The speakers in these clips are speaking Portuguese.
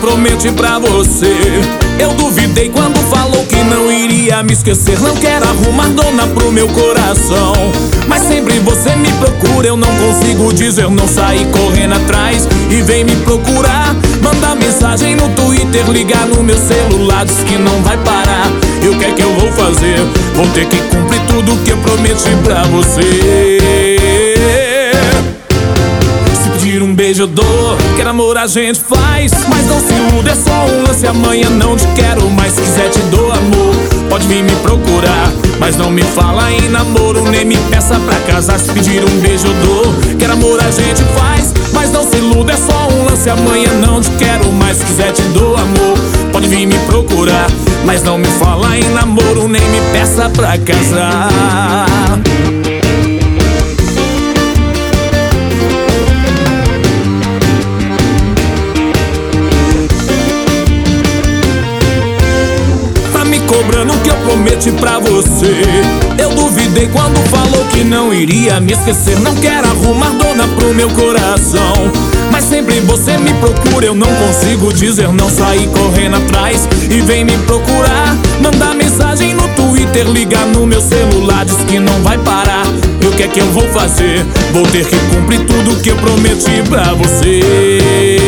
prometi pra você. Eu duvidei quando falou que não iria me esquecer. Não quero arrumar dona pro meu coração. Mas sempre você me procura, eu não consigo dizer não sair correndo atrás e vem me procurar. Manda mensagem no Twitter, ligar no meu celular, diz que não vai parar. E o que é que eu vou fazer? Vou ter que cumprir tudo que eu prometi pra você beijo eu dou, quer amor a gente faz. Mas não se iluda, é só um lance Amanhã não te quero mais, se quiser te dou amor Pode vir me procurar, mas não me fala em namoro Nem me peça pra casar, se pedir um beijo eu dou Quer amor a gente faz, mas não se iluda, é só um lance Amanhã não te quero mais, se quiser te dou amor Pode vir me procurar, mas não me fala em namoro Nem me peça pra casar cobrando o que eu prometi pra você. Eu duvidei quando falou que não iria me esquecer. Não quero arrumar dona pro meu coração. Mas sempre você me procura, eu não consigo dizer não. Sair correndo atrás e vem me procurar. Mandar mensagem no Twitter, ligar no meu celular Diz que não vai parar, e o que é que eu vou fazer? Vou ter que cumprir tudo que eu prometi pra você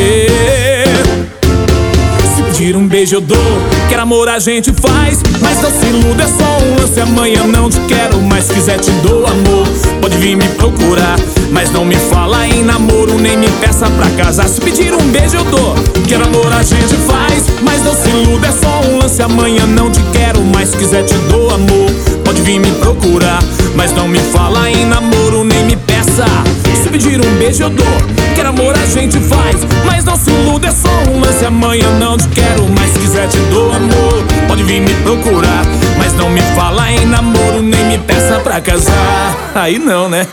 pedir um beijo eu dou. Quer amor a gente faz. Mas não se iluda, é só um lance. Amanhã não te quero, mas quiser te dou amor. Pode vir me procurar. Mas não me fala em namoro Nem me peça pra casar. Se pedir um beijo eu dou. Quer amor a gente faz. Mas não se iluda, é só um lance. Amanhã não te quero, mas quiser te dou amor. Pode vir me procurar. Mas não me fala em namoro Nem me peça. Se pedir um beijo eu dou. Quer amor a gente faz, mas não se iluda, é só um lance. Amanhã não te quero, procurar, mas não me fala em namoro Nem me peça pra casar, aí não né